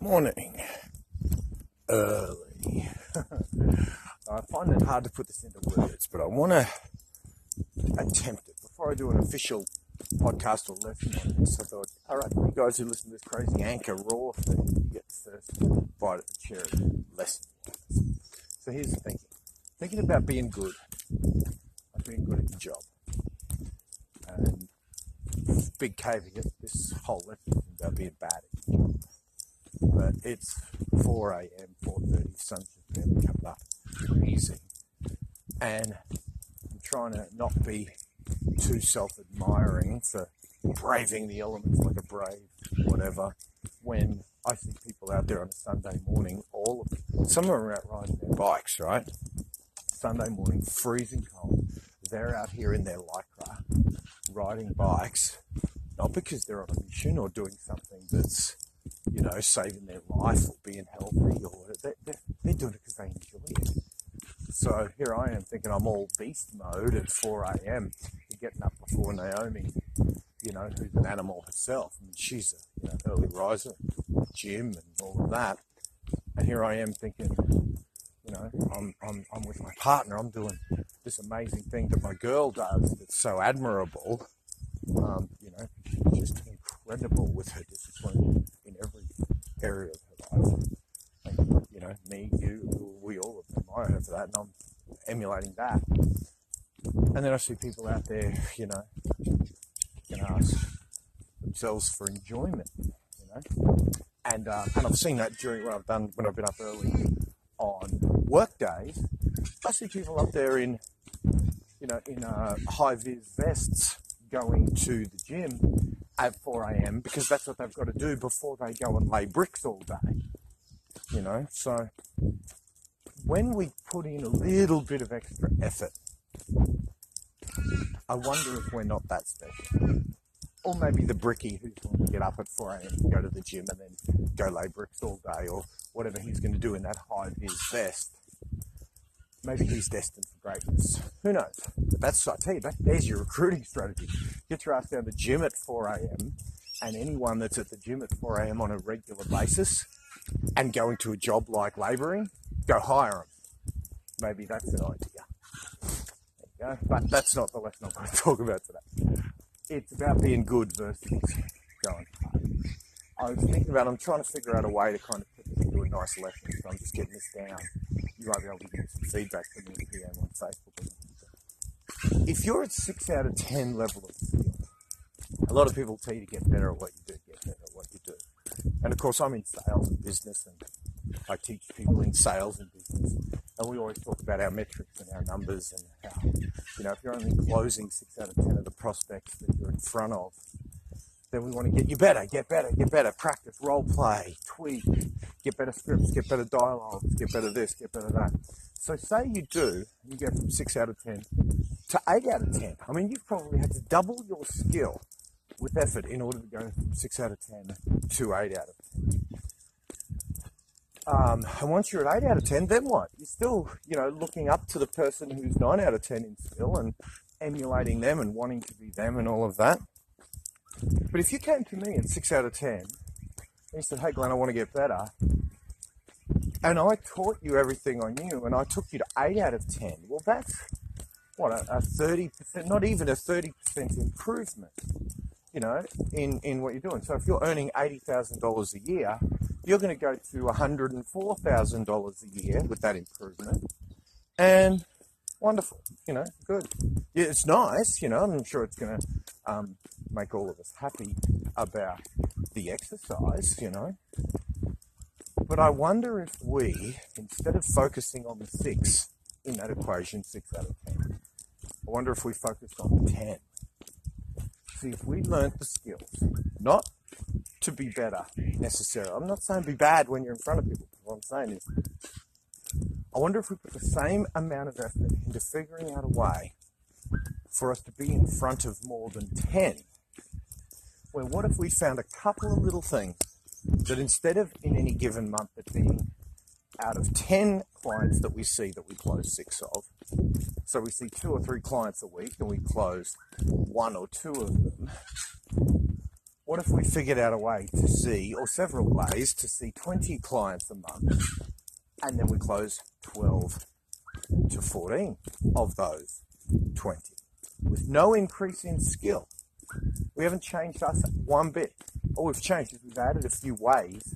Morning. Early. I find it hard to put this into words, but I want to attempt it. Before I do an official podcast or on this, I thought, all right, you guys who listen to this crazy anchor raw thing, you get the first bite at the cherry lesson. So here's the thinking. Thinking about being good, like being good at your job. And big caveat, this whole lesson about being bad at but it's 4 a.m., 4.30, sun's just barely coming up, easy. And I'm trying to not be too self-admiring for braving the elements like a brave whatever when I see people out there on a Sunday morning, all of them, some of them are out riding their bikes, right? Sunday morning, freezing cold. They're out here in their lycra, riding bikes, not because they're on a mission or doing something that's you know, saving their life or being healthy or they're, they're doing it because they enjoy it. So here I am thinking I'm all beast mode at 4 a.m. getting up before Naomi, you know, who's an animal herself. I mean, she's a you know, early riser, gym and all of that. And here I am thinking, you know, I'm, I'm, I'm with my partner. I'm doing this amazing thing that my girl does that's so admirable. Um, you know, she's just incredible with her discipline area of her life. And, you know, me, you, we all admire her for that, and I'm emulating that. And then I see people out there, you know, can ask themselves for enjoyment, you know. And uh, and I've seen that during when I've done when I've been up early on work days. I see people up there in, you know, in uh, high vis vests going to the gym at 4 a.m. because that's what they've got to do before they go and lay bricks all day. You know, so when we put in a little bit of extra effort, I wonder if we're not that special. Or maybe the bricky who's going to get up at 4 a.m. and go to the gym and then go lay bricks all day or whatever he's going to do in that high vis vest maybe he's destined for greatness. Who knows? But that's, I tell you, that, there's your recruiting strategy. Get your ass down to the gym at 4 a.m. and anyone that's at the gym at 4 a.m. on a regular basis and going to a job like labouring, go hire them. Maybe that's an idea. There you go. But that's not the lesson I'm going to talk about today. It's about being good versus going hard. I was thinking about, I'm trying to figure out a way to kind of put this into a nice lesson, so I'm just getting this down you might be able to give some feedback from the PM on Facebook. If you're at six out of ten level of skill, a lot of people tell you to get better at what you do, get better at what you do. And of course, I'm in sales and business, and I teach people in sales and business. And we always talk about our metrics and our numbers and how, you know, if you're only closing six out of ten of the prospects that you're in front of, then we want to get you better, get better, get better, practice, role play, tweak, get better scripts, get better dialogues, get better this, get better that. So say you do, you go from six out of ten to eight out of ten. I mean, you've probably had to double your skill with effort in order to go from six out of ten to eight out of ten. Um, and once you're at eight out of ten, then what? You're still, you know, looking up to the person who's nine out of ten in skill and emulating them and wanting to be them and all of that. But if you came to me at six out of ten and you said, "Hey, Glenn, I want to get better," and I taught you everything I knew, and I took you to eight out of ten, well, that's what a thirty percent, not even a thirty percent improvement. You know, in in what you're doing. So if you're earning eighty thousand dollars a year, you're going to go to one hundred and four thousand dollars a year with that improvement, and wonderful. You know, good. Yeah, it's nice. You know, I'm sure it's going to um, make all of us happy about the exercise. You know, but I wonder if we, instead of focusing on the six in that equation, six out of ten, I wonder if we focused on the ten. See, if we learnt the skills, not to be better necessarily. I'm not saying be bad when you're in front of people. What I'm saying is I wonder if we put the same amount of effort into figuring out a way for us to be in front of more than 10. Where what if we found a couple of little things that instead of in any given month it being out of 10 clients that we see that we close six of, so we see two or three clients a week and we close one or two of them, what if we figured out a way to see, or several ways to see 20 clients a month, and then we close 12 to 14 of those 20 with no increase in skill? We haven't changed us one bit. All we've changed is we've added a few ways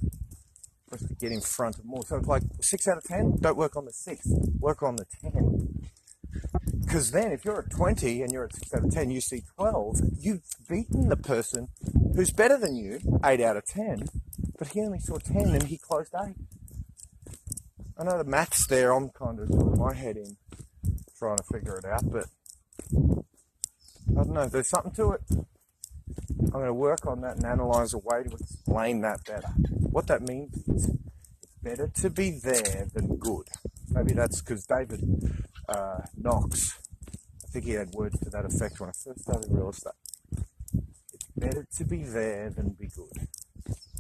for us to get in front of more. So it's like six out of 10, don't work on the six, work on the 10. Because then, if you're at 20 and you're at 6 out of 10, you see 12, you've beaten the person who's better than you, 8 out of 10, but he only saw 10 and he closed 8. I know the maths there, I'm kind of putting my head in trying to figure it out, but I don't know, there's something to it. I'm going to work on that and analyze a way to explain that better. What that means is it's better to be there than good. Maybe that's because David uh, Knox, I think he had words to that effect when I first started real estate. It's better to be there than be good.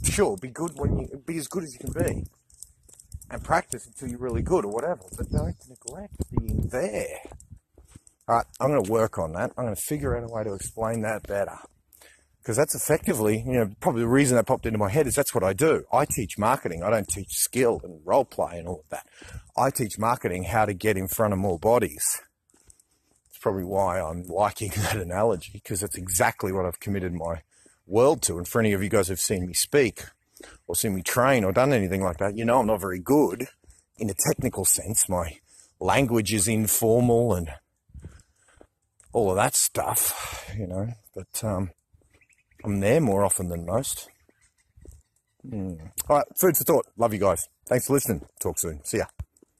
Sure, be good when you be as good as you can be, and practice until you're really good or whatever. But don't neglect being there. All right, I'm going to work on that. I'm going to figure out a way to explain that better. Because that's effectively, you know, probably the reason that popped into my head is that's what I do. I teach marketing. I don't teach skill and role play and all of that. I teach marketing how to get in front of more bodies. It's probably why I'm liking that analogy because that's exactly what I've committed my world to. And for any of you guys who've seen me speak or seen me train or done anything like that, you know I'm not very good in a technical sense. My language is informal and all of that stuff, you know. But um, I'm there more often than most. Mm. All right, food for thought. Love you guys. Thanks for listening. Talk soon. See ya.